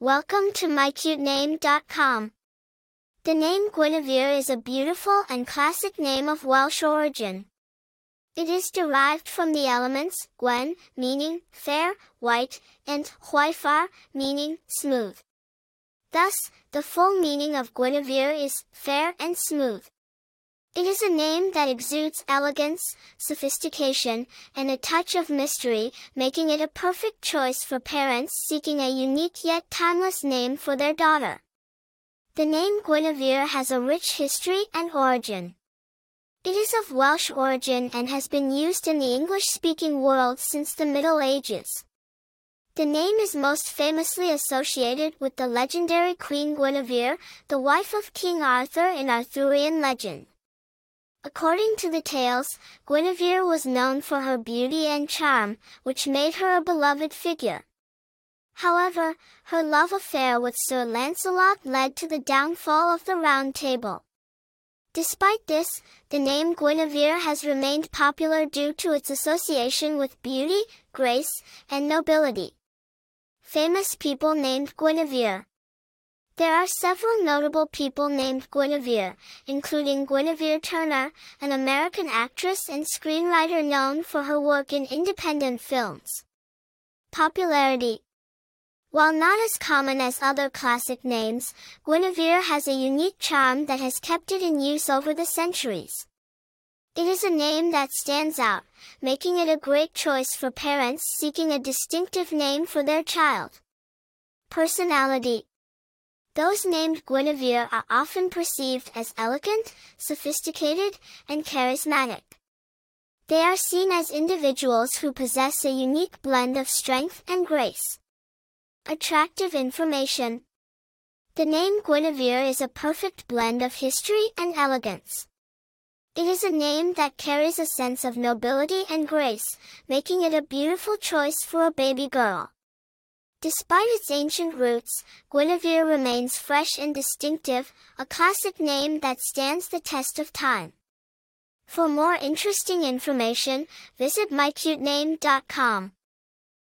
Welcome to mycutename.com. The name Guinevere is a beautiful and classic name of Welsh origin. It is derived from the elements Gwen, meaning fair, white, and Hwyfar, meaning smooth. Thus, the full meaning of Guinevere is fair and smooth. It is a name that exudes elegance, sophistication, and a touch of mystery, making it a perfect choice for parents seeking a unique yet timeless name for their daughter. The name Guinevere has a rich history and origin. It is of Welsh origin and has been used in the English-speaking world since the Middle Ages. The name is most famously associated with the legendary Queen Guinevere, the wife of King Arthur in Arthurian legend. According to the tales, Guinevere was known for her beauty and charm, which made her a beloved figure. However, her love affair with Sir Lancelot led to the downfall of the Round Table. Despite this, the name Guinevere has remained popular due to its association with beauty, grace, and nobility. Famous people named Guinevere there are several notable people named Guinevere, including Guinevere Turner, an American actress and screenwriter known for her work in independent films. Popularity While not as common as other classic names, Guinevere has a unique charm that has kept it in use over the centuries. It is a name that stands out, making it a great choice for parents seeking a distinctive name for their child. Personality those named Guinevere are often perceived as elegant, sophisticated, and charismatic. They are seen as individuals who possess a unique blend of strength and grace. Attractive information. The name Guinevere is a perfect blend of history and elegance. It is a name that carries a sense of nobility and grace, making it a beautiful choice for a baby girl. Despite its ancient roots, Guinevere remains fresh and distinctive, a classic name that stands the test of time. For more interesting information, visit mycutename.com.